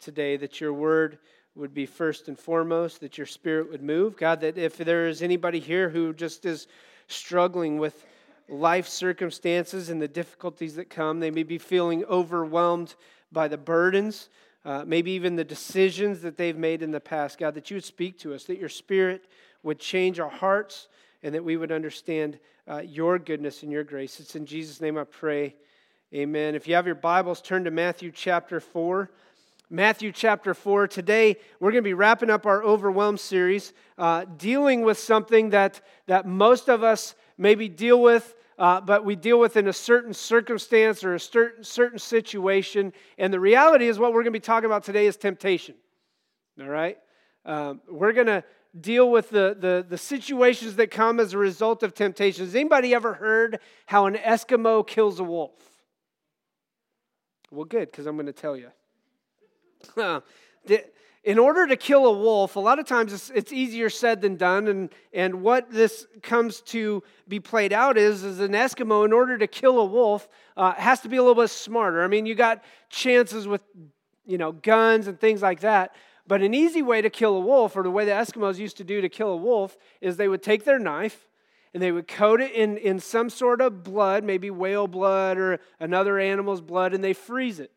today, that your word would be first and foremost, that your spirit would move. God, that if there is anybody here who just is struggling with life circumstances and the difficulties that come, they may be feeling overwhelmed by the burdens, uh, maybe even the decisions that they've made in the past. God, that you would speak to us, that your spirit would change our hearts, and that we would understand uh, your goodness and your grace. It's in Jesus' name I pray. Amen. If you have your Bibles, turn to Matthew chapter 4. Matthew chapter 4. Today, we're going to be wrapping up our Overwhelmed series, uh, dealing with something that, that most of us maybe deal with, uh, but we deal with in a certain circumstance or a certain, certain situation. And the reality is, what we're going to be talking about today is temptation. All right? Um, we're going to deal with the, the, the situations that come as a result of temptation. Has anybody ever heard how an Eskimo kills a wolf? Well, good, because I'm going to tell you. in order to kill a wolf, a lot of times it's, it's, easier said than done. And, and what this comes to be played out is, is an Eskimo, in order to kill a wolf, uh, has to be a little bit smarter. I mean, you got chances with, you know, guns and things like that. But an easy way to kill a wolf, or the way the Eskimos used to do to kill a wolf, is they would take their knife and they would coat it in, in some sort of blood, maybe whale blood or another animal's blood, and they freeze it.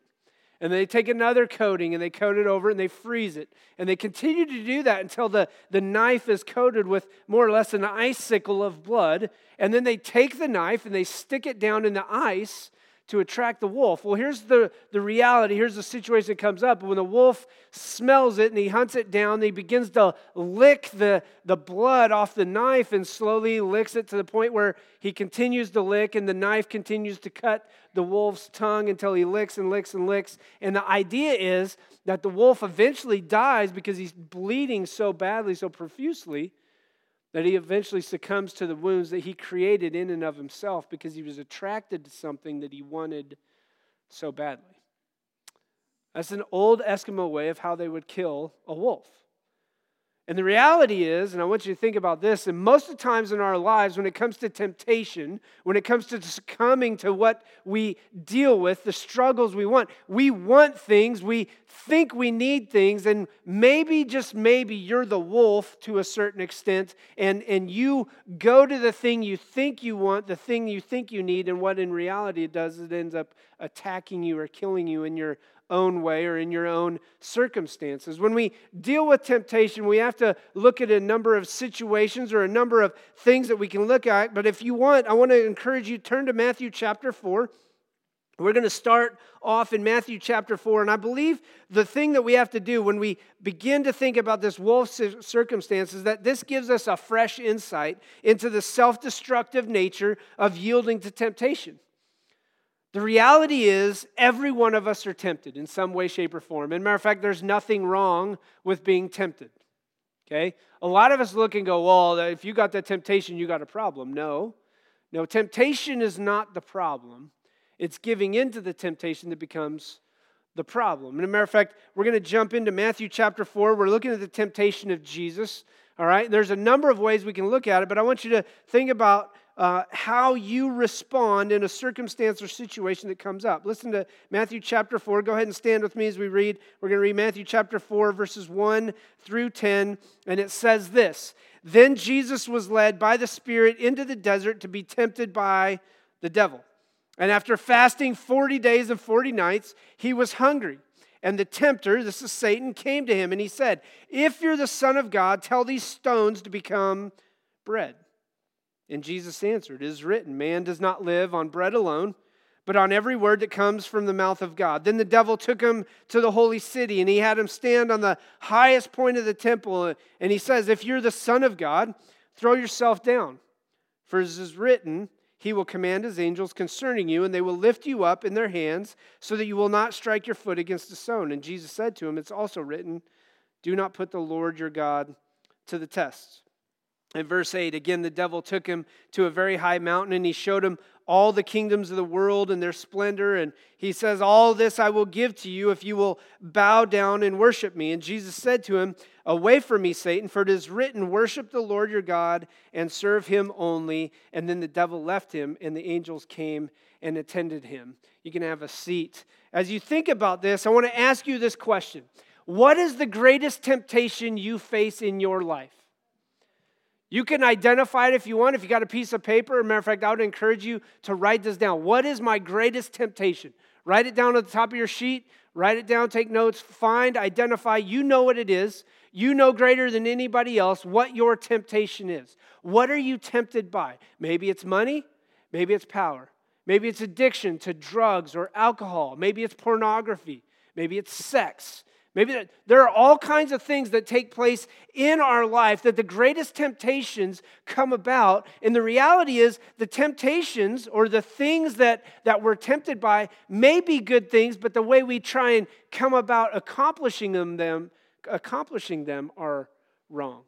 And they take another coating and they coat it over and they freeze it. And they continue to do that until the, the knife is coated with more or less an icicle of blood. And then they take the knife and they stick it down in the ice to attract the wolf. Well, here's the, the reality. Here's the situation that comes up. When the wolf smells it and he hunts it down, he begins to lick the, the blood off the knife and slowly licks it to the point where he continues to lick and the knife continues to cut the wolf's tongue until he licks and licks and licks. And the idea is that the wolf eventually dies because he's bleeding so badly, so profusely that he eventually succumbs to the wounds that he created in and of himself because he was attracted to something that he wanted so badly. That's an old Eskimo way of how they would kill a wolf. And the reality is, and I want you to think about this, and most of the times in our lives, when it comes to temptation, when it comes to succumbing to what we deal with, the struggles we want, we want things, we think we need things, and maybe, just maybe, you're the wolf to a certain extent, and, and you go to the thing you think you want, the thing you think you need, and what in reality it does, it ends up attacking you or killing you in your own way or in your own circumstances. When we deal with temptation, we have to look at a number of situations or a number of things that we can look at. But if you want, I want to encourage you turn to Matthew chapter 4. We're going to start off in Matthew chapter 4. And I believe the thing that we have to do when we begin to think about this wolf circumstance is that this gives us a fresh insight into the self destructive nature of yielding to temptation. The reality is, every one of us are tempted in some way, shape, or form. And matter of fact, there's nothing wrong with being tempted. Okay? A lot of us look and go, well, if you got that temptation, you got a problem. No. No, temptation is not the problem. It's giving into the temptation that becomes the problem. And a matter of fact, we're going to jump into Matthew chapter 4. We're looking at the temptation of Jesus. All right? There's a number of ways we can look at it, but I want you to think about uh, how you respond in a circumstance or situation that comes up. Listen to Matthew chapter 4. Go ahead and stand with me as we read. We're going to read Matthew chapter 4, verses 1 through 10. And it says this Then Jesus was led by the Spirit into the desert to be tempted by the devil. And after fasting 40 days and 40 nights, he was hungry. And the tempter, this is Satan, came to him and he said, If you're the Son of God, tell these stones to become bread. And Jesus answered, It is written, Man does not live on bread alone, but on every word that comes from the mouth of God. Then the devil took him to the holy city, and he had him stand on the highest point of the temple. And he says, If you're the Son of God, throw yourself down. For it is written, he will command his angels concerning you, and they will lift you up in their hands, so that you will not strike your foot against a stone. And Jesus said to him, It's also written, Do not put the Lord your God to the test. In verse 8, again, the devil took him to a very high mountain and he showed him all the kingdoms of the world and their splendor. And he says, All this I will give to you if you will bow down and worship me. And Jesus said to him, Away from me, Satan, for it is written, Worship the Lord your God and serve him only. And then the devil left him, and the angels came and attended him. You can have a seat. As you think about this, I want to ask you this question What is the greatest temptation you face in your life? You can identify it if you want. If you got a piece of paper, a matter of fact, I would encourage you to write this down. What is my greatest temptation? Write it down at the top of your sheet. Write it down, take notes, find, identify. You know what it is. You know greater than anybody else what your temptation is. What are you tempted by? Maybe it's money, maybe it's power, maybe it's addiction to drugs or alcohol, maybe it's pornography, maybe it's sex, Maybe there are all kinds of things that take place in our life that the greatest temptations come about. And the reality is, the temptations or the things that, that we're tempted by may be good things, but the way we try and come about accomplishing them, them, accomplishing them are wrong.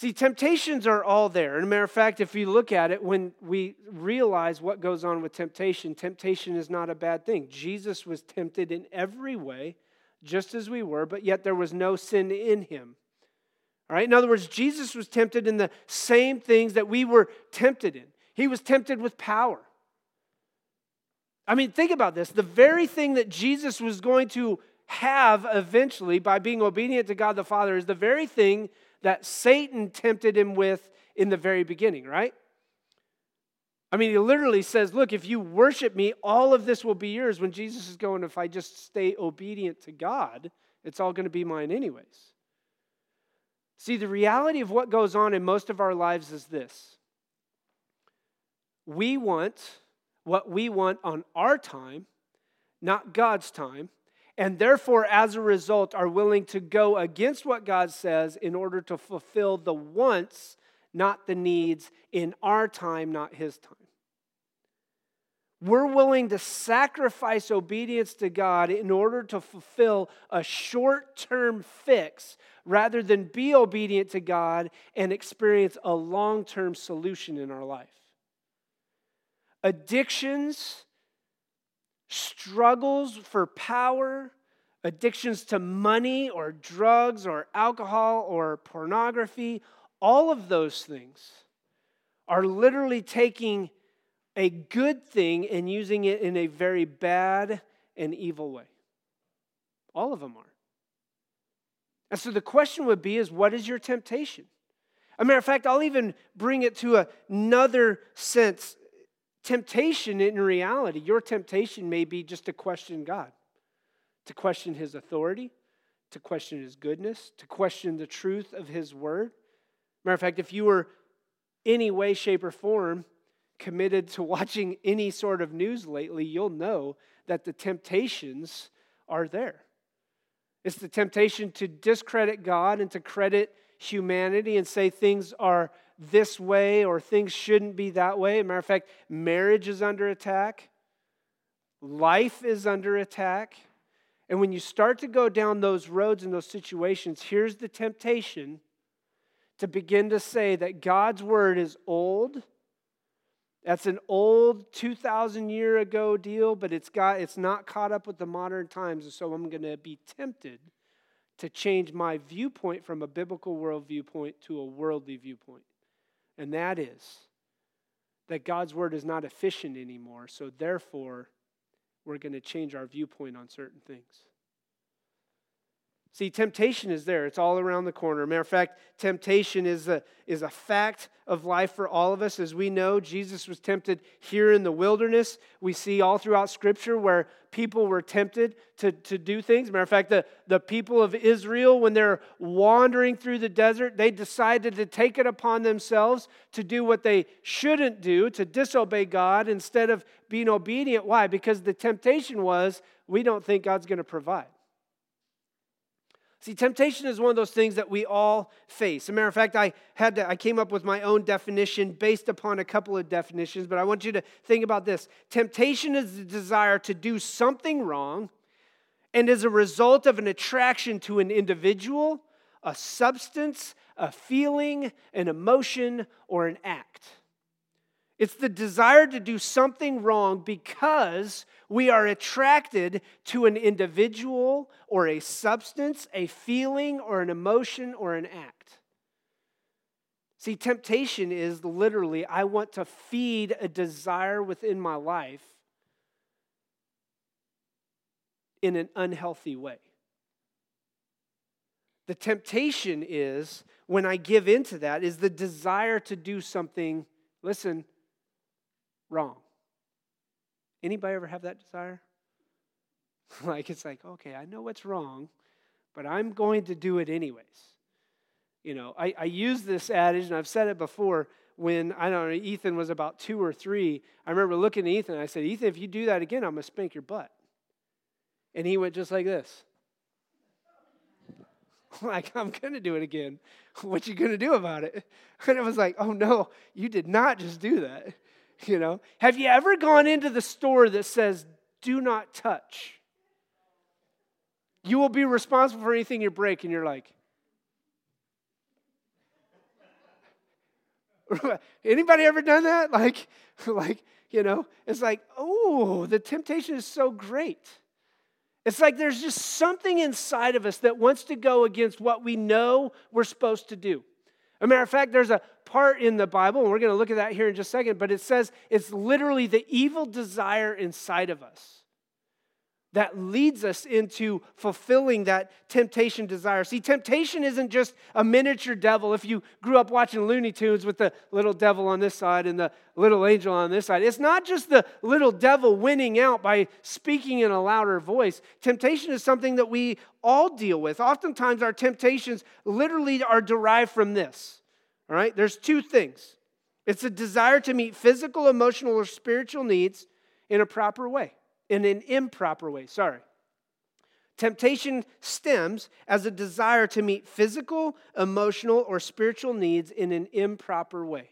See, temptations are all there. And a matter of fact, if you look at it, when we realize what goes on with temptation, temptation is not a bad thing. Jesus was tempted in every way, just as we were, but yet there was no sin in him. All right? In other words, Jesus was tempted in the same things that we were tempted in. He was tempted with power. I mean, think about this. The very thing that Jesus was going to have eventually by being obedient to God the Father is the very thing that Satan tempted him with in the very beginning, right? I mean, he literally says, Look, if you worship me, all of this will be yours. When Jesus is going, If I just stay obedient to God, it's all going to be mine, anyways. See, the reality of what goes on in most of our lives is this we want what we want on our time, not God's time and therefore, as a result, are willing to go against what God says in order to fulfill the wants, not the needs, in our time, not His time. We're willing to sacrifice obedience to God in order to fulfill a short term fix rather than be obedient to God and experience a long term solution in our life. Addictions struggles for power, addictions to money or drugs or alcohol or pornography, all of those things are literally taking a good thing and using it in a very bad and evil way. All of them are. And so the question would be is what is your temptation? A matter of fact, I'll even bring it to another sense Temptation in reality, your temptation may be just to question God, to question his authority, to question his goodness, to question the truth of his word. Matter of fact, if you were any way, shape, or form committed to watching any sort of news lately, you'll know that the temptations are there. It's the temptation to discredit God and to credit humanity and say things are this way or things shouldn't be that way. matter of fact, marriage is under attack, life is under attack. And when you start to go down those roads and those situations, here's the temptation to begin to say that God's word is old. That's an old 2,000 year ago deal, but it's, got, it's not caught up with the modern times. And so I'm going to be tempted to change my viewpoint from a biblical world viewpoint to a worldly viewpoint and that is that God's word is not efficient anymore, so therefore, we're going to change our viewpoint on certain things. See, temptation is there. It's all around the corner. Matter of fact, temptation is a, is a fact of life for all of us. As we know, Jesus was tempted here in the wilderness. We see all throughout Scripture where people were tempted to, to do things. Matter of fact, the, the people of Israel, when they're wandering through the desert, they decided to take it upon themselves to do what they shouldn't do, to disobey God instead of being obedient. Why? Because the temptation was we don't think God's going to provide. See, temptation is one of those things that we all face. As a matter of fact, I had to, I came up with my own definition based upon a couple of definitions, but I want you to think about this. Temptation is the desire to do something wrong and is a result of an attraction to an individual, a substance, a feeling, an emotion, or an act. It's the desire to do something wrong because we are attracted to an individual or a substance, a feeling or an emotion or an act. See, temptation is literally I want to feed a desire within my life in an unhealthy way. The temptation is when I give into that is the desire to do something, listen, wrong. Anybody ever have that desire? like it's like, okay, I know what's wrong, but I'm going to do it anyways. You know, I, I use this adage, and I've said it before. When I don't know, Ethan was about two or three, I remember looking at Ethan. I said, "Ethan, if you do that again, I'm gonna spank your butt." And he went just like this. like, I'm gonna do it again. What you gonna do about it? And it was like, oh no, you did not just do that. You know, have you ever gone into the store that says, do not touch? You will be responsible for anything you break, and you're like, anybody ever done that? Like, like, you know, it's like, oh, the temptation is so great. It's like there's just something inside of us that wants to go against what we know we're supposed to do. a matter of fact, there's a part in the Bible, and we're going to look at that here in just a second, but it says it's literally the evil desire inside of us that leads us into fulfilling that temptation desire. See, temptation isn't just a miniature devil. If you grew up watching Looney Tunes with the little devil on this side and the little angel on this side, it's not just the little devil winning out by speaking in a louder voice. Temptation is something that we all deal with. Oftentimes, our temptations literally are derived from this all right? There's two things it's a desire to meet physical, emotional, or spiritual needs in a proper way, in an improper way, sorry. Temptation stems as a desire to meet physical, emotional, or spiritual needs in an improper way.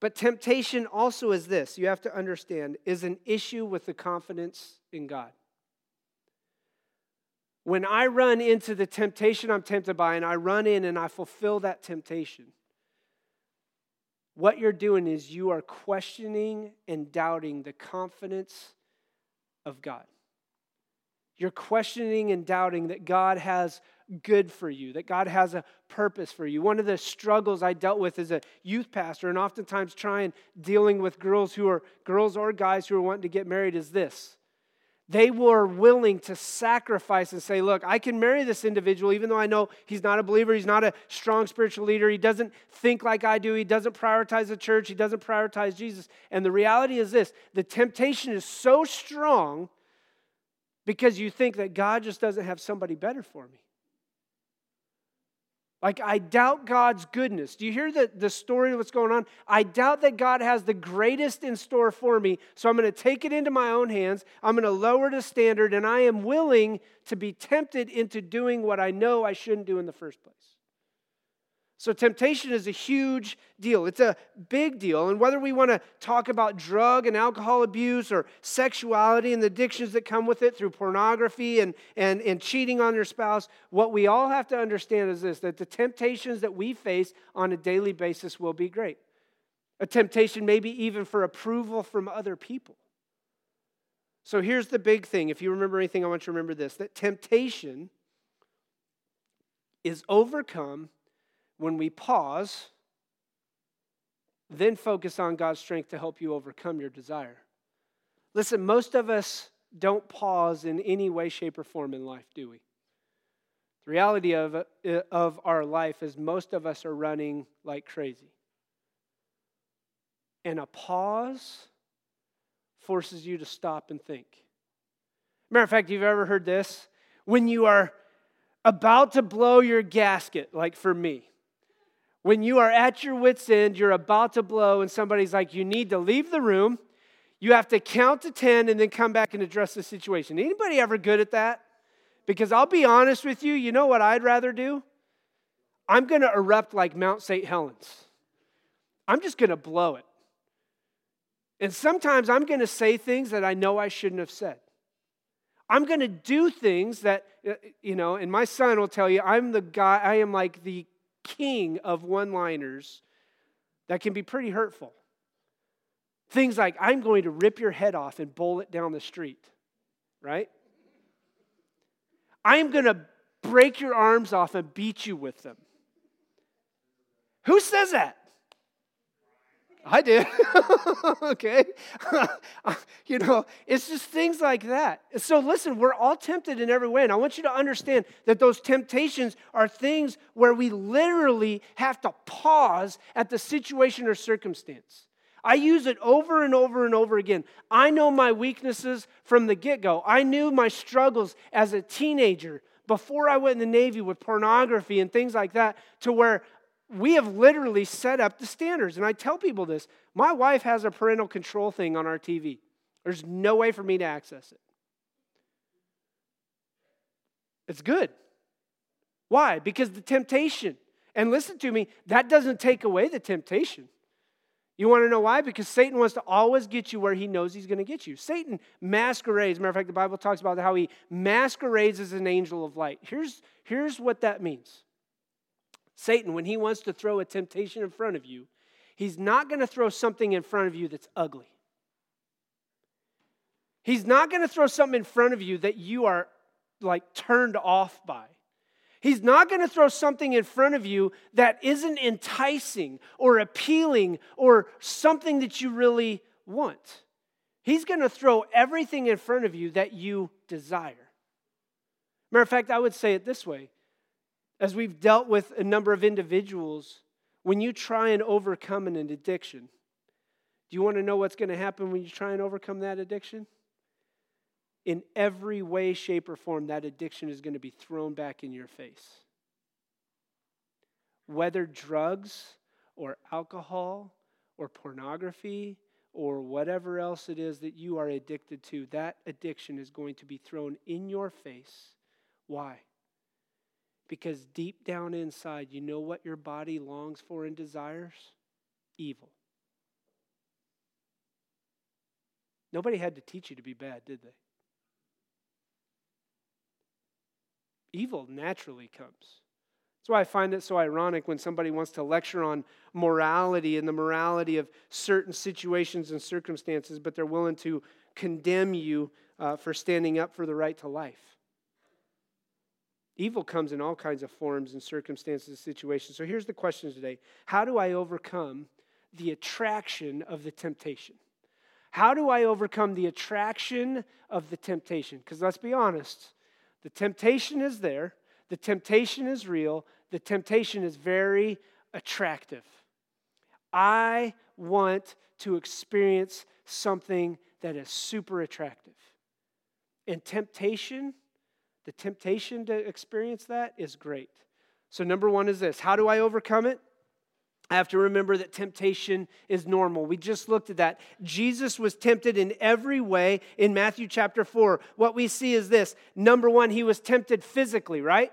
But temptation also is this, you have to understand, is an issue with the confidence in God. When I run into the temptation I'm tempted by and I run in and I fulfill that temptation, what you're doing is you are questioning and doubting the confidence of God. You're questioning and doubting that God has good for you, that God has a purpose for you. One of the struggles I dealt with as a youth pastor, and oftentimes trying dealing with girls who are girls or guys who are wanting to get married, is this they were willing to sacrifice and say, Look, I can marry this individual even though I know he's not a believer, he's not a strong spiritual leader, he doesn't think like I do, he doesn't prioritize the church, he doesn't prioritize Jesus. And the reality is this the temptation is so strong because you think that God just doesn't have somebody better for me. Like, I doubt God's goodness. Do you hear the, the story of what's going on? I doubt that God has the greatest in store for me, so I'm going to take it into my own hands. I'm going to lower the standard, and I am willing to be tempted into doing what I know I shouldn't do in the first place. So, temptation is a huge deal. It's a big deal. And whether we want to talk about drug and alcohol abuse or sexuality and the addictions that come with it through pornography and, and, and cheating on your spouse, what we all have to understand is this that the temptations that we face on a daily basis will be great. A temptation, maybe even for approval from other people. So, here's the big thing. If you remember anything, I want you to remember this that temptation is overcome when we pause, then focus on God's strength to help you overcome your desire. Listen, most of us don't pause in any way, shape, or form in life, do we? The reality of, of our life is most of us are running like crazy. And a pause forces you to stop and think. Matter of fact, you've ever heard this? When you are about to blow your gasket, like for me, when you are at your wits' end, you're about to blow, and somebody's like, you need to leave the room. You have to count to 10 and then come back and address the situation. Anybody ever good at that? Because I'll be honest with you, you know what I'd rather do? I'm going to erupt like Mount St. Helens. I'm just going to blow it. And sometimes I'm going to say things that I know I shouldn't have said. I'm going to do things that, uh, you know, and my son will tell you, I'm the guy, I am like the king of one liners that can be pretty hurtful. Things like, I'm going to rip your head off and bowl it down the street, right? I'm going to break your arms off and beat you with them. Who says that? I did. okay. you know, it's just things like that. So listen, we're all tempted in every way. And I want you to understand that those temptations are things where we literally have to pause at the situation or circumstance. I use it over and over and over again. I know my weaknesses from the get go. I knew my struggles as a teenager before I went in the Navy with pornography and things like that, to where we have literally set up the standards. And I tell people this my wife has a parental control thing on our TV. There's no way for me to access it. It's good. Why? Because the temptation, and listen to me, that doesn't take away the temptation. You want to know why? Because Satan wants to always get you where he knows he's going to get you. Satan masquerades. Matter of fact, the Bible talks about how he masquerades as an angel of light. Here's, here's what that means Satan, when he wants to throw a temptation in front of you, he's not going to throw something in front of you that's ugly. He's not going to throw something in front of you that you are like turned off by. He's not going to throw something in front of you that isn't enticing or appealing or something that you really want. He's going to throw everything in front of you that you desire. Matter of fact, I would say it this way as we've dealt with a number of individuals, when you try and overcome an addiction, do you want to know what's going to happen when you try and overcome that addiction? In every way, shape, or form, that addiction is going to be thrown back in your face. Whether drugs or alcohol or pornography or whatever else it is that you are addicted to, that addiction is going to be thrown in your face. Why? Because deep down inside, you know what your body longs for and desires? Evil. Nobody had to teach you to be bad, did they? Evil naturally comes. That's why I find it so ironic when somebody wants to lecture on morality and the morality of certain situations and circumstances, but they're willing to condemn you uh, for standing up for the right to life. Evil comes in all kinds of forms and circumstances and situations. So here's the question today How do I overcome the attraction of the temptation? How do I overcome the attraction of the temptation? Because let's be honest, the temptation is there, the temptation is real, the temptation is very attractive. I want to experience something that is super attractive. And temptation the temptation to experience that is great. So, number one is this how do I overcome it? I have to remember that temptation is normal. We just looked at that. Jesus was tempted in every way in Matthew chapter 4. What we see is this number one, he was tempted physically, right?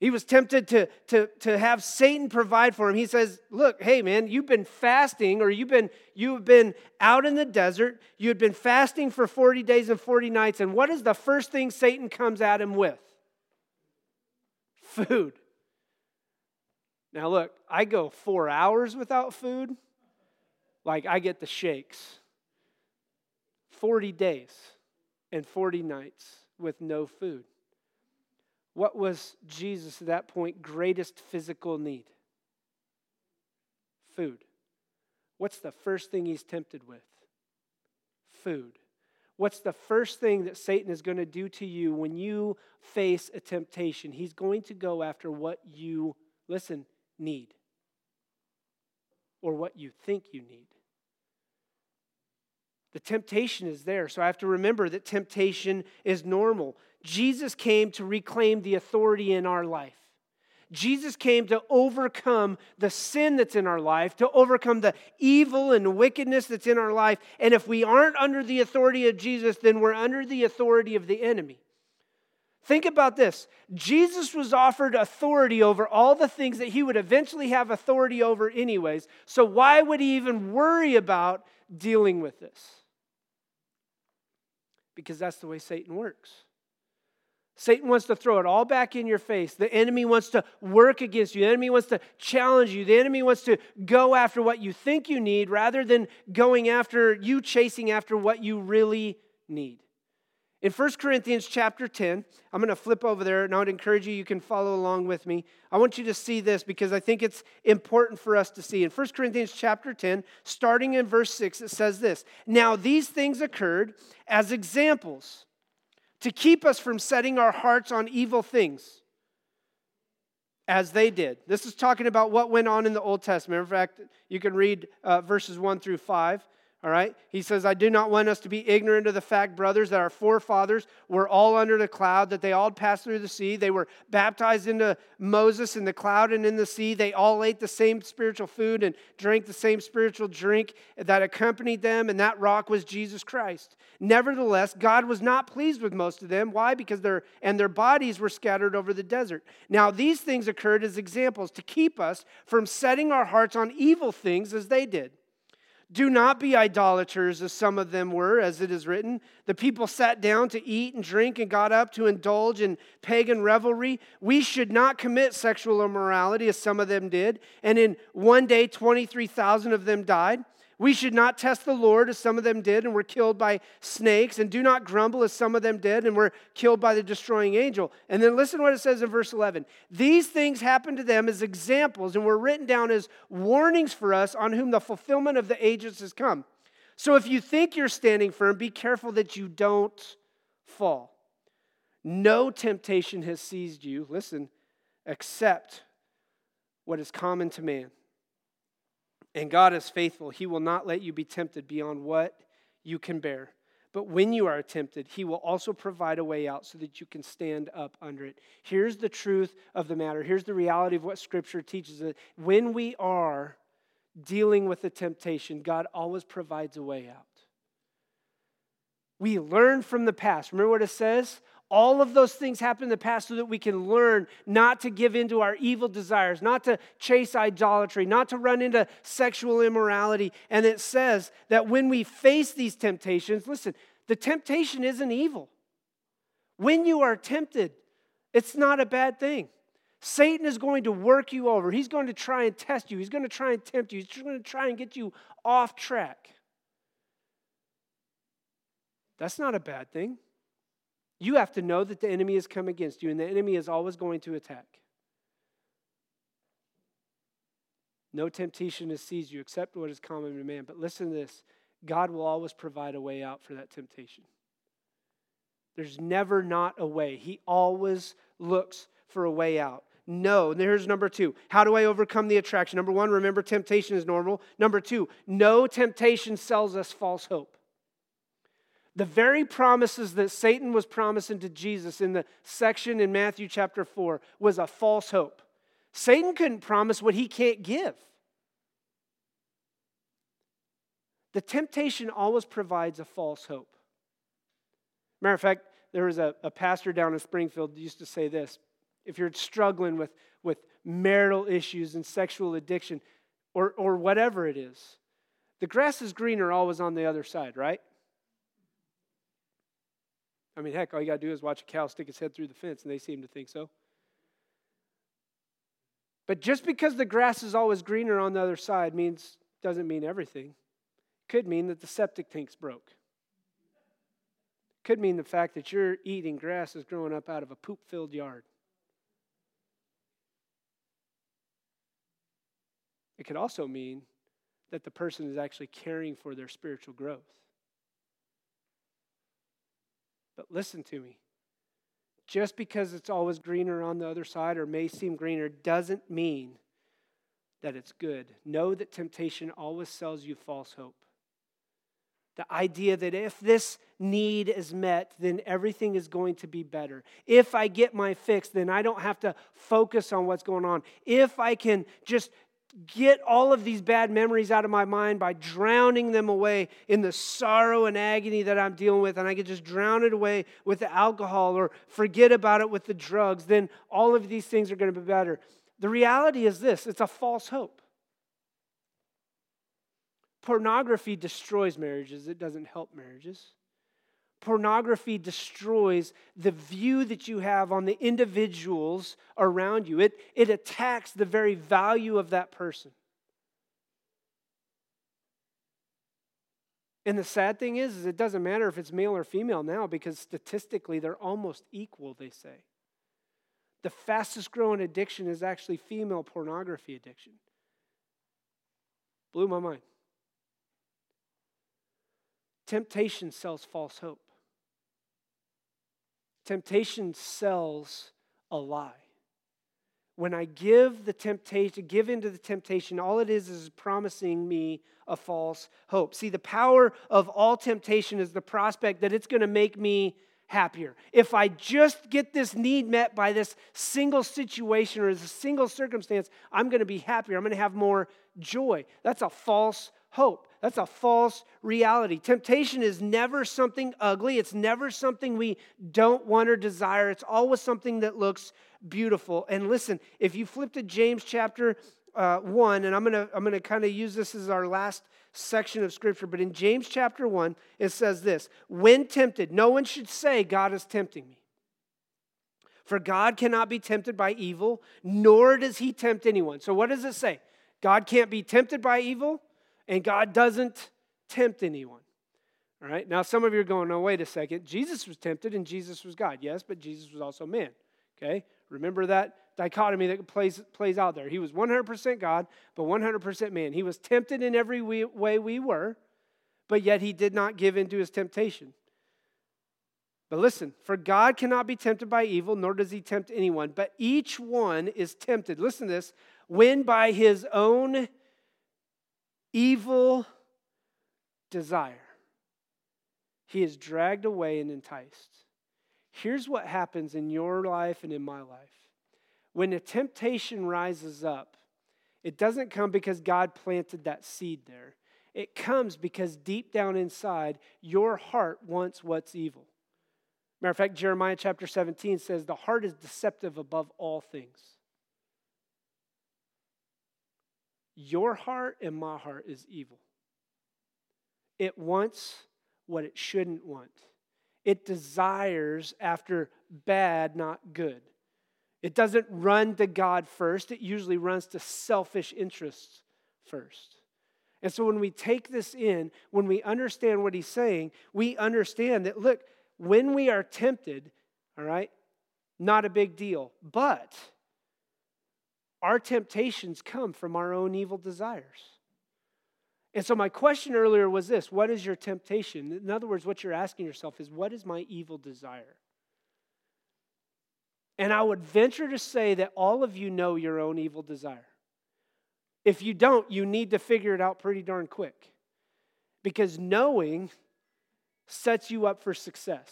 He was tempted to, to, to have Satan provide for him. He says, Look, hey man, you've been fasting, or you've been, you've been out in the desert, you had been fasting for 40 days and 40 nights, and what is the first thing Satan comes at him with? Food. Now, look, I go four hours without food, like I get the shakes. 40 days and 40 nights with no food. What was Jesus at that point greatest physical need? Food. What's the first thing he's tempted with? Food. What's the first thing that Satan is going to do to you when you face a temptation? He's going to go after what you, listen, need or what you think you need. The temptation is there. So I have to remember that temptation is normal. Jesus came to reclaim the authority in our life. Jesus came to overcome the sin that's in our life, to overcome the evil and wickedness that's in our life. And if we aren't under the authority of Jesus, then we're under the authority of the enemy. Think about this Jesus was offered authority over all the things that he would eventually have authority over, anyways. So, why would he even worry about dealing with this? Because that's the way Satan works. Satan wants to throw it all back in your face. The enemy wants to work against you. The enemy wants to challenge you. The enemy wants to go after what you think you need rather than going after you chasing after what you really need. In 1 Corinthians chapter 10, I'm going to flip over there and I would encourage you, you can follow along with me. I want you to see this because I think it's important for us to see. In 1 Corinthians chapter 10, starting in verse 6, it says this Now these things occurred as examples to keep us from setting our hearts on evil things as they did. This is talking about what went on in the Old Testament. In fact, you can read uh, verses 1 through 5. All right? He says, I do not want us to be ignorant of the fact, brothers, that our forefathers were all under the cloud, that they all passed through the sea. They were baptized into Moses in the cloud and in the sea. They all ate the same spiritual food and drank the same spiritual drink that accompanied them, and that rock was Jesus Christ. Nevertheless, God was not pleased with most of them. Why? Because their and their bodies were scattered over the desert. Now, these things occurred as examples to keep us from setting our hearts on evil things as they did. Do not be idolaters, as some of them were, as it is written. The people sat down to eat and drink and got up to indulge in pagan revelry. We should not commit sexual immorality, as some of them did. And in one day, 23,000 of them died. We should not test the Lord as some of them did and were killed by snakes, and do not grumble as some of them did and were killed by the destroying angel. And then listen to what it says in verse 11. These things happened to them as examples and were written down as warnings for us on whom the fulfillment of the ages has come. So if you think you're standing firm, be careful that you don't fall. No temptation has seized you, listen, except what is common to man. And God is faithful. He will not let you be tempted beyond what you can bear. But when you are tempted, He will also provide a way out so that you can stand up under it. Here's the truth of the matter. Here's the reality of what Scripture teaches us. When we are dealing with the temptation, God always provides a way out. We learn from the past. Remember what it says? All of those things happen in the past so that we can learn not to give in to our evil desires, not to chase idolatry, not to run into sexual immorality. And it says that when we face these temptations, listen, the temptation isn't evil. When you are tempted, it's not a bad thing. Satan is going to work you over. He's going to try and test you. He's going to try and tempt you. He's going to try and get you off track. That's not a bad thing. You have to know that the enemy has come against you, and the enemy is always going to attack. No temptation has seized you except what is common to man. But listen to this God will always provide a way out for that temptation. There's never not a way. He always looks for a way out. No. And here's number two. How do I overcome the attraction? Number one, remember temptation is normal. Number two, know temptation sells us false hope. The very promises that Satan was promising to Jesus in the section in Matthew chapter 4 was a false hope. Satan couldn't promise what he can't give. The temptation always provides a false hope. Matter of fact, there was a, a pastor down in Springfield used to say this if you're struggling with, with marital issues and sexual addiction or, or whatever it is, the grass is greener always on the other side, right? I mean, heck, all you got to do is watch a cow stick its head through the fence, and they seem to think so. But just because the grass is always greener on the other side means doesn't mean everything. Could mean that the septic tank's broke. Could mean the fact that you're eating grass is growing up out of a poop-filled yard. It could also mean that the person is actually caring for their spiritual growth. But listen to me. Just because it's always greener on the other side or may seem greener doesn't mean that it's good. Know that temptation always sells you false hope. The idea that if this need is met, then everything is going to be better. If I get my fix, then I don't have to focus on what's going on. If I can just get all of these bad memories out of my mind by drowning them away in the sorrow and agony that I'm dealing with, and I can just drown it away with the alcohol or forget about it with the drugs, then all of these things are going to be better. The reality is this it's a false hope. Pornography destroys marriages, it doesn't help marriages. Pornography destroys the view that you have on the individuals around you. It, it attacks the very value of that person. And the sad thing is, is it doesn't matter if it's male or female now because statistically they're almost equal, they say. The fastest growing addiction is actually female pornography addiction. Blew my mind. Temptation sells false hope. Temptation sells a lie. When I give the temptation, give into the temptation, all it is is promising me a false hope. See, the power of all temptation is the prospect that it's going to make me happier. If I just get this need met by this single situation or this single circumstance, I'm going to be happier. I'm going to have more joy. That's a false hope. That's a false reality. Temptation is never something ugly. It's never something we don't want or desire. It's always something that looks beautiful. And listen, if you flip to James chapter uh, 1, and I'm going to I'm going to kind of use this as our last section of scripture, but in James chapter 1, it says this When tempted, no one should say, God is tempting me. For God cannot be tempted by evil, nor does he tempt anyone. So, what does it say? God can't be tempted by evil, and God doesn't tempt anyone. All right, now some of you are going, no, wait a second. Jesus was tempted and Jesus was God. Yes, but Jesus was also man. Okay, remember that dichotomy that plays, plays out there. He was 100% God, but 100% man. He was tempted in every way we were, but yet he did not give in to his temptation. But listen, for God cannot be tempted by evil, nor does he tempt anyone, but each one is tempted. Listen to this when by his own evil desire he is dragged away and enticed. Here's what happens in your life and in my life when a temptation rises up, it doesn't come because God planted that seed there. It comes because deep down inside, your heart wants what's evil. Matter of fact, Jeremiah chapter 17 says, The heart is deceptive above all things. Your heart and my heart is evil. It wants what it shouldn't want, it desires after bad, not good. It doesn't run to God first, it usually runs to selfish interests first. And so when we take this in, when we understand what he's saying, we understand that, look, when we are tempted, all right, not a big deal. But our temptations come from our own evil desires. And so my question earlier was this what is your temptation? In other words, what you're asking yourself is, what is my evil desire? And I would venture to say that all of you know your own evil desire. If you don't, you need to figure it out pretty darn quick. Because knowing sets you up for success.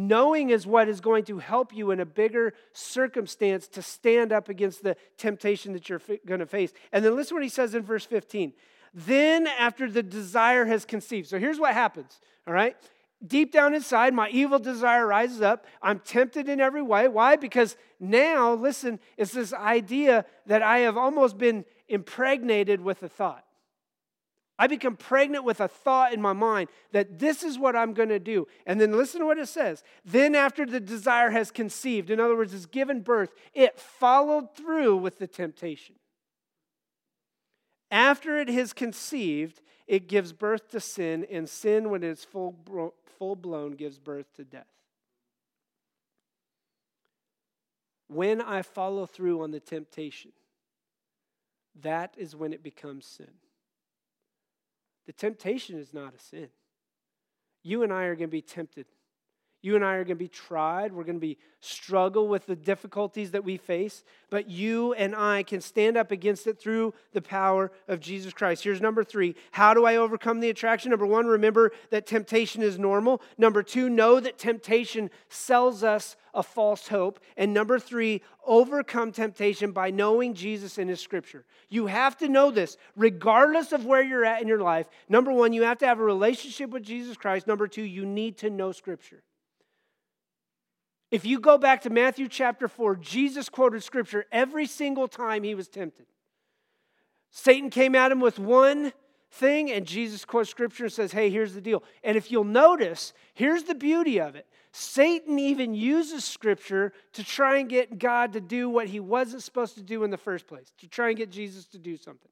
Knowing is what is going to help you in a bigger circumstance to stand up against the temptation that you're going to face. And then listen what he says in verse 15. Then, after the desire has conceived. So here's what happens, all right? deep down inside, my evil desire rises up. I'm tempted in every way. Why? Because now, listen, it's this idea that I have almost been impregnated with a thought. I become pregnant with a thought in my mind that this is what I'm going to do. And then listen to what it says. Then, after the desire has conceived, in other words, has given birth, it followed through with the temptation. After it has conceived, it gives birth to sin, and sin, when it's full, full blown, gives birth to death. When I follow through on the temptation, that is when it becomes sin. The temptation is not a sin. You and I are going to be tempted you and I are going to be tried. We're going to be struggle with the difficulties that we face, but you and I can stand up against it through the power of Jesus Christ. Here's number 3. How do I overcome the attraction? Number 1, remember that temptation is normal. Number 2, know that temptation sells us a false hope. And number 3, overcome temptation by knowing Jesus and his scripture. You have to know this regardless of where you're at in your life. Number 1, you have to have a relationship with Jesus Christ. Number 2, you need to know scripture. If you go back to Matthew chapter 4, Jesus quoted scripture every single time he was tempted. Satan came at him with one thing, and Jesus quotes scripture and says, Hey, here's the deal. And if you'll notice, here's the beauty of it Satan even uses scripture to try and get God to do what he wasn't supposed to do in the first place, to try and get Jesus to do something.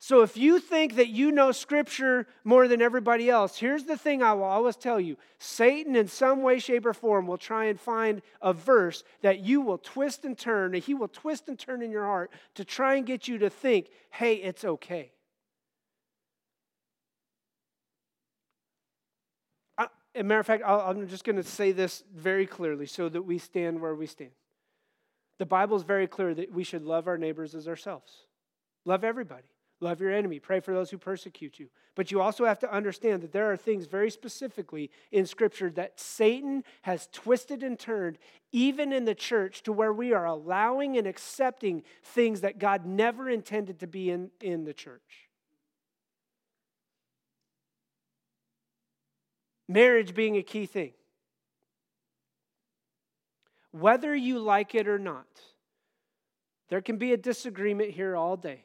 So if you think that you know scripture more than everybody else, here's the thing I will always tell you Satan, in some way, shape, or form, will try and find a verse that you will twist and turn, and he will twist and turn in your heart to try and get you to think, hey, it's okay. A matter of fact, i am just going to say this very clearly so that we stand where we stand. The Bible is very clear that we should love our neighbors as ourselves. Love everybody. Love your enemy. Pray for those who persecute you. But you also have to understand that there are things very specifically in Scripture that Satan has twisted and turned, even in the church, to where we are allowing and accepting things that God never intended to be in, in the church. Marriage being a key thing. Whether you like it or not, there can be a disagreement here all day.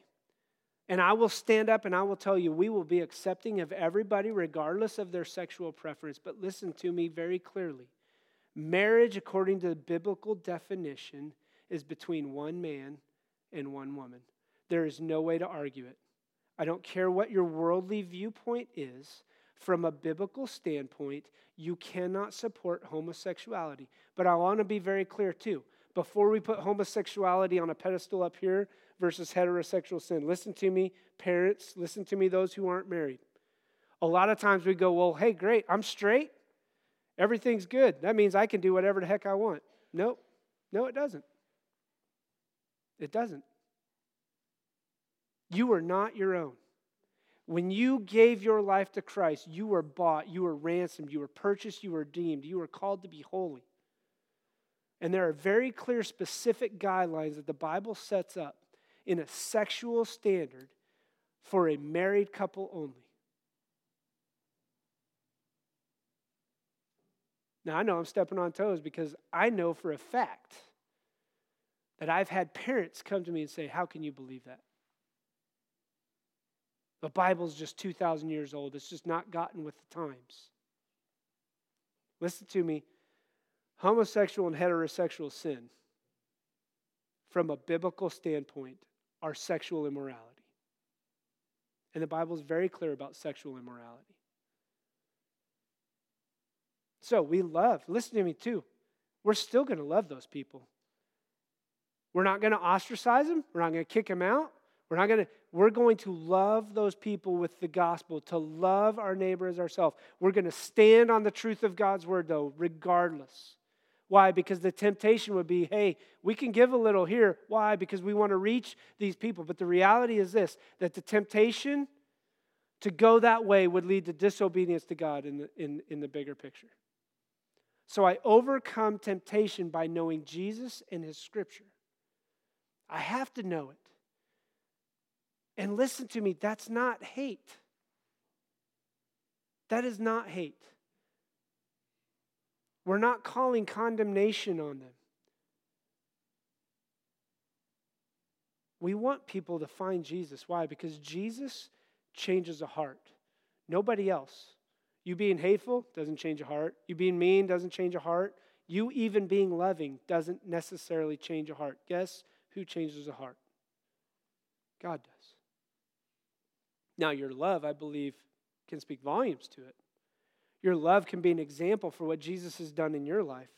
And I will stand up and I will tell you, we will be accepting of everybody regardless of their sexual preference. But listen to me very clearly. Marriage, according to the biblical definition, is between one man and one woman. There is no way to argue it. I don't care what your worldly viewpoint is. From a biblical standpoint, you cannot support homosexuality. But I want to be very clear too. Before we put homosexuality on a pedestal up here, versus heterosexual sin. Listen to me, parents. Listen to me, those who aren't married. A lot of times we go, well, hey, great, I'm straight. Everything's good. That means I can do whatever the heck I want. Nope. No, it doesn't. It doesn't. You are not your own. When you gave your life to Christ, you were bought, you were ransomed, you were purchased, you were redeemed, you were called to be holy. And there are very clear, specific guidelines that the Bible sets up in a sexual standard for a married couple only. Now, I know I'm stepping on toes because I know for a fact that I've had parents come to me and say, How can you believe that? The Bible's just 2,000 years old, it's just not gotten with the times. Listen to me homosexual and heterosexual sin, from a biblical standpoint, are sexual immorality. And the Bible is very clear about sexual immorality. So we love, listen to me too. We're still going to love those people. We're not going to ostracize them. We're not going to kick them out. We're not going to, we're going to love those people with the gospel, to love our neighbor as ourselves. We're going to stand on the truth of God's word, though, regardless. Why? Because the temptation would be hey, we can give a little here. Why? Because we want to reach these people. But the reality is this that the temptation to go that way would lead to disobedience to God in the, in, in the bigger picture. So I overcome temptation by knowing Jesus and his scripture. I have to know it. And listen to me, that's not hate. That is not hate. We're not calling condemnation on them. We want people to find Jesus. Why? Because Jesus changes a heart. Nobody else. You being hateful doesn't change a heart. You being mean doesn't change a heart. You even being loving doesn't necessarily change a heart. Guess who changes a heart? God does. Now, your love, I believe, can speak volumes to it. Your love can be an example for what Jesus has done in your life.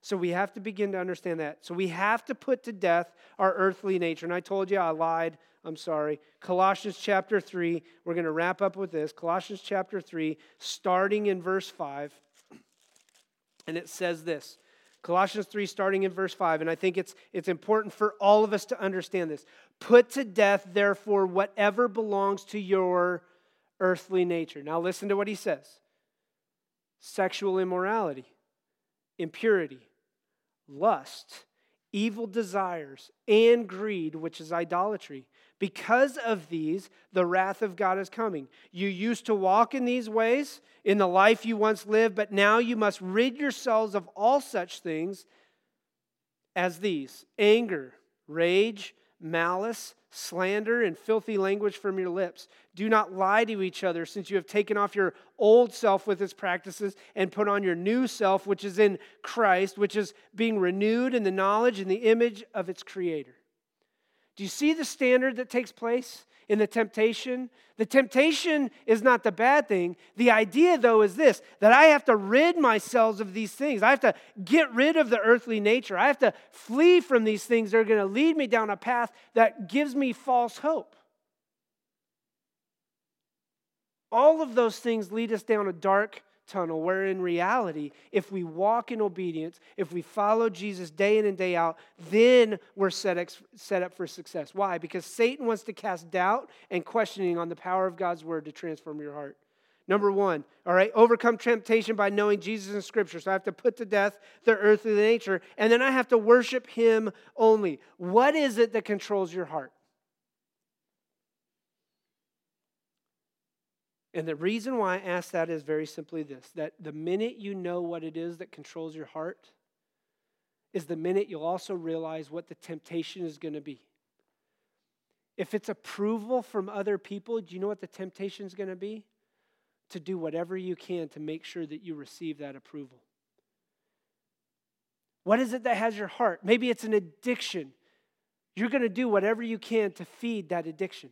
So we have to begin to understand that. So we have to put to death our earthly nature. And I told you I lied. I'm sorry. Colossians chapter 3, we're going to wrap up with this. Colossians chapter 3, starting in verse 5. And it says this Colossians 3, starting in verse 5. And I think it's, it's important for all of us to understand this. Put to death, therefore, whatever belongs to your earthly nature. Now, listen to what he says sexual immorality, impurity, lust, evil desires, and greed, which is idolatry. Because of these, the wrath of God is coming. You used to walk in these ways in the life you once lived, but now you must rid yourselves of all such things as these anger, rage, malice, slander, and filthy language from your lips. Do not lie to each other, since you have taken off your old self with its practices and put on your new self, which is in Christ, which is being renewed in the knowledge and the image of its creator. Do you see the standard that takes place? in the temptation. The temptation is not the bad thing. The idea, though, is this that I have to rid myself of these things. I have to get rid of the earthly nature. I have to flee from these things that are going to lead me down a path that gives me false hope. All of those things lead us down a dark tunnel where in reality, if we walk in obedience, if we follow Jesus day in and day out, then we're set, set up for success. Why? Because Satan wants to cast doubt and questioning on the power of God's word to transform your heart. Number one, all right, overcome temptation by knowing Jesus in Scripture. So I have to put to death the earthly nature, and then I have to worship Him only. What is it that controls your heart? And the reason why I ask that is very simply this that the minute you know what it is that controls your heart, is the minute you'll also realize what the temptation is going to be. If it's approval from other people, do you know what the temptation is going to be? To do whatever you can to make sure that you receive that approval. What is it that has your heart? Maybe it's an addiction. You're going to do whatever you can to feed that addiction.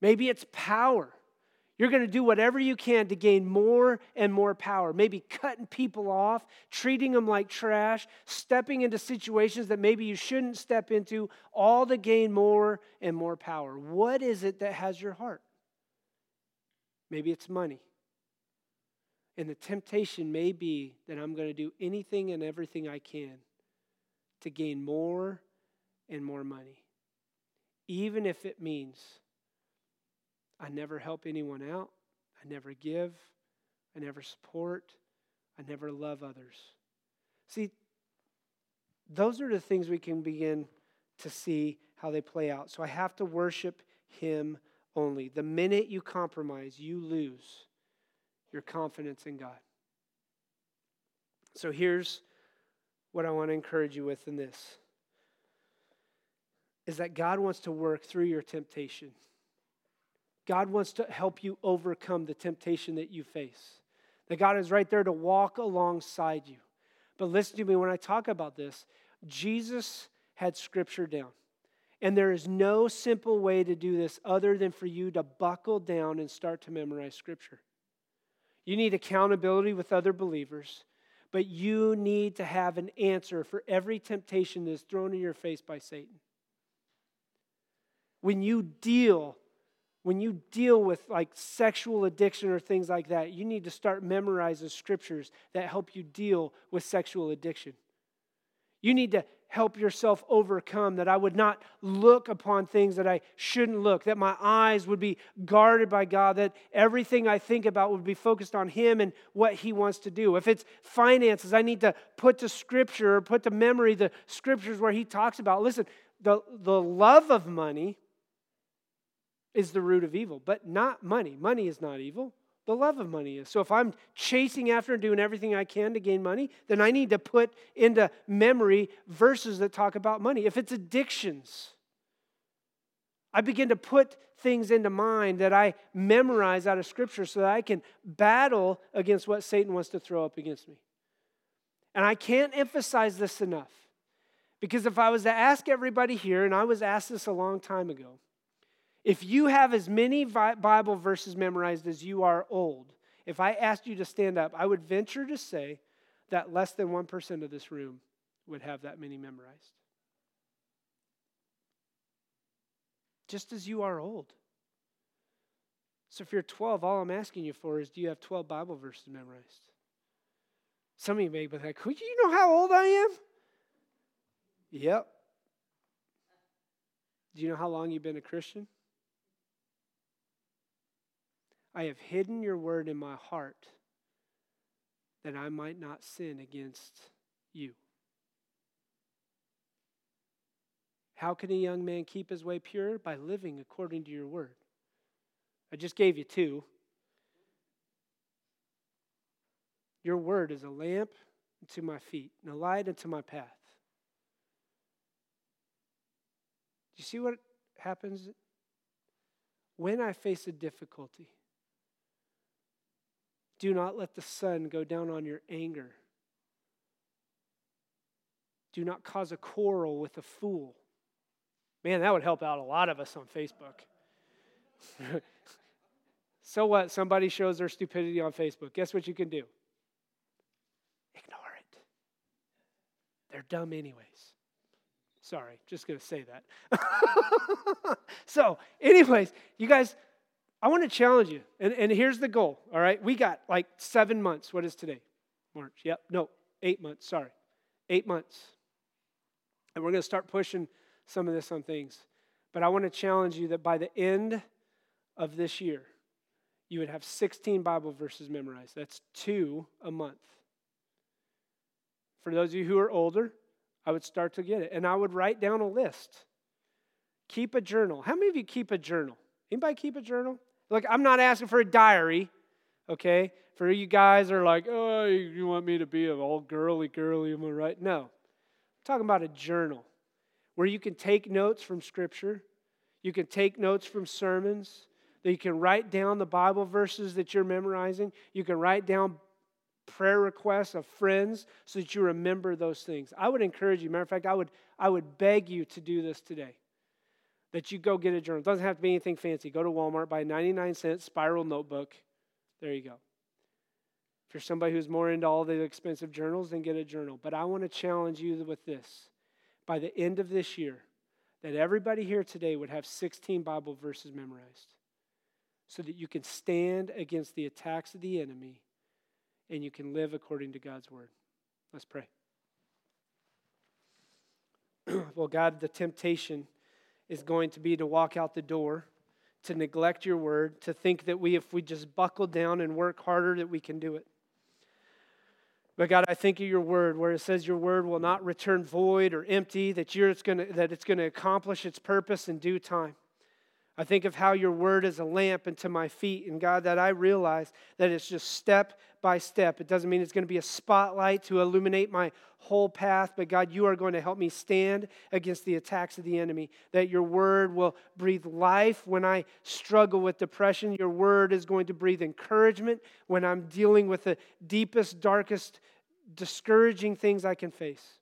Maybe it's power. You're going to do whatever you can to gain more and more power. Maybe cutting people off, treating them like trash, stepping into situations that maybe you shouldn't step into, all to gain more and more power. What is it that has your heart? Maybe it's money. And the temptation may be that I'm going to do anything and everything I can to gain more and more money, even if it means I never help anyone out. I never give. I never support. I never love others. See, those are the things we can begin to see how they play out. So I have to worship Him only. The minute you compromise, you lose your confidence in God. So here's what I want to encourage you with in this is that God wants to work through your temptation. God wants to help you overcome the temptation that you face. That God is right there to walk alongside you. But listen to me when I talk about this, Jesus had scripture down. And there is no simple way to do this other than for you to buckle down and start to memorize scripture. You need accountability with other believers, but you need to have an answer for every temptation that is thrown in your face by Satan. When you deal when you deal with like sexual addiction or things like that, you need to start memorizing scriptures that help you deal with sexual addiction. You need to help yourself overcome that I would not look upon things that I shouldn't look, that my eyes would be guarded by God, that everything I think about would be focused on Him and what He wants to do. If it's finances, I need to put to scripture or put to memory the scriptures where He talks about, listen, the, the love of money is the root of evil, but not money. Money is not evil. The love of money is. So if I'm chasing after and doing everything I can to gain money, then I need to put into memory verses that talk about money. If it's addictions, I begin to put things into mind that I memorize out of Scripture so that I can battle against what Satan wants to throw up against me. And I can't emphasize this enough because if I was to ask everybody here, and I was asked this a long time ago, if you have as many Bible verses memorized as you are old, if I asked you to stand up, I would venture to say that less than 1% of this room would have that many memorized. Just as you are old. So if you're 12, all I'm asking you for is do you have 12 Bible verses memorized? Some of you may be like, do you know how old I am? Yep. Do you know how long you've been a Christian? I have hidden your word in my heart that I might not sin against you. How can a young man keep his way pure? By living according to your word. I just gave you two. Your word is a lamp unto my feet and a light unto my path. Do you see what happens? When I face a difficulty, do not let the sun go down on your anger. Do not cause a quarrel with a fool. Man, that would help out a lot of us on Facebook. so what? Somebody shows their stupidity on Facebook. Guess what you can do? Ignore it. They're dumb, anyways. Sorry, just going to say that. so, anyways, you guys, I want to challenge you. And, and here's the goal, all right? We got like seven months. What is today? March. Yep. No, eight months. Sorry. Eight months. And we're going to start pushing some of this on things. But I want to challenge you that by the end of this year, you would have 16 Bible verses memorized. That's two a month. For those of you who are older, I would start to get it. And I would write down a list. Keep a journal. How many of you keep a journal? Anybody keep a journal? Look, I'm not asking for a diary, okay? For you guys are like, oh, you want me to be an all girly, girly, am I right? No. I'm talking about a journal where you can take notes from Scripture, you can take notes from sermons, that you can write down the Bible verses that you're memorizing, you can write down prayer requests of friends so that you remember those things. I would encourage you, matter of fact, I would, I would beg you to do this today. That you go get a journal. It doesn't have to be anything fancy. Go to Walmart, buy a 99 cent spiral notebook. There you go. If you're somebody who's more into all the expensive journals, then get a journal. But I want to challenge you with this by the end of this year that everybody here today would have 16 Bible verses memorized so that you can stand against the attacks of the enemy and you can live according to God's word. Let's pray. well, God, the temptation is going to be to walk out the door, to neglect your word, to think that we, if we just buckle down and work harder, that we can do it. But God, I think of your word where it says your word will not return void or empty, that, you're, it's gonna, that it's going to accomplish its purpose in due time. I think of how your word is a lamp unto my feet. And God, that I realize that it's just step by step. It doesn't mean it's going to be a spotlight to illuminate my whole path, but God, you are going to help me stand against the attacks of the enemy. That your word will breathe life when I struggle with depression. Your word is going to breathe encouragement when I'm dealing with the deepest, darkest, discouraging things I can face.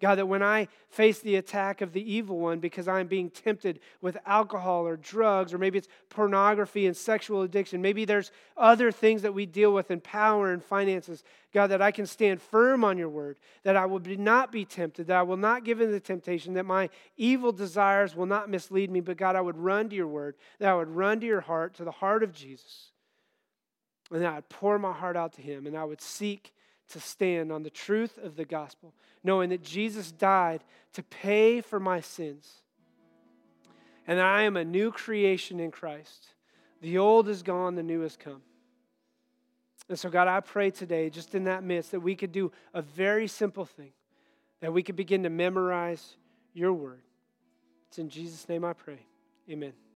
God, that when I face the attack of the evil one because I'm being tempted with alcohol or drugs, or maybe it's pornography and sexual addiction, maybe there's other things that we deal with in power and finances, God, that I can stand firm on your word, that I will not be tempted, that I will not give in to temptation, that my evil desires will not mislead me, but God, I would run to your word, that I would run to your heart, to the heart of Jesus, and that I'd pour my heart out to him, and I would seek to stand on the truth of the gospel, knowing that Jesus died to pay for my sins and I am a new creation in Christ. The old is gone, the new has come. And so, God, I pray today, just in that midst, that we could do a very simple thing, that we could begin to memorize your word. It's in Jesus' name I pray. Amen.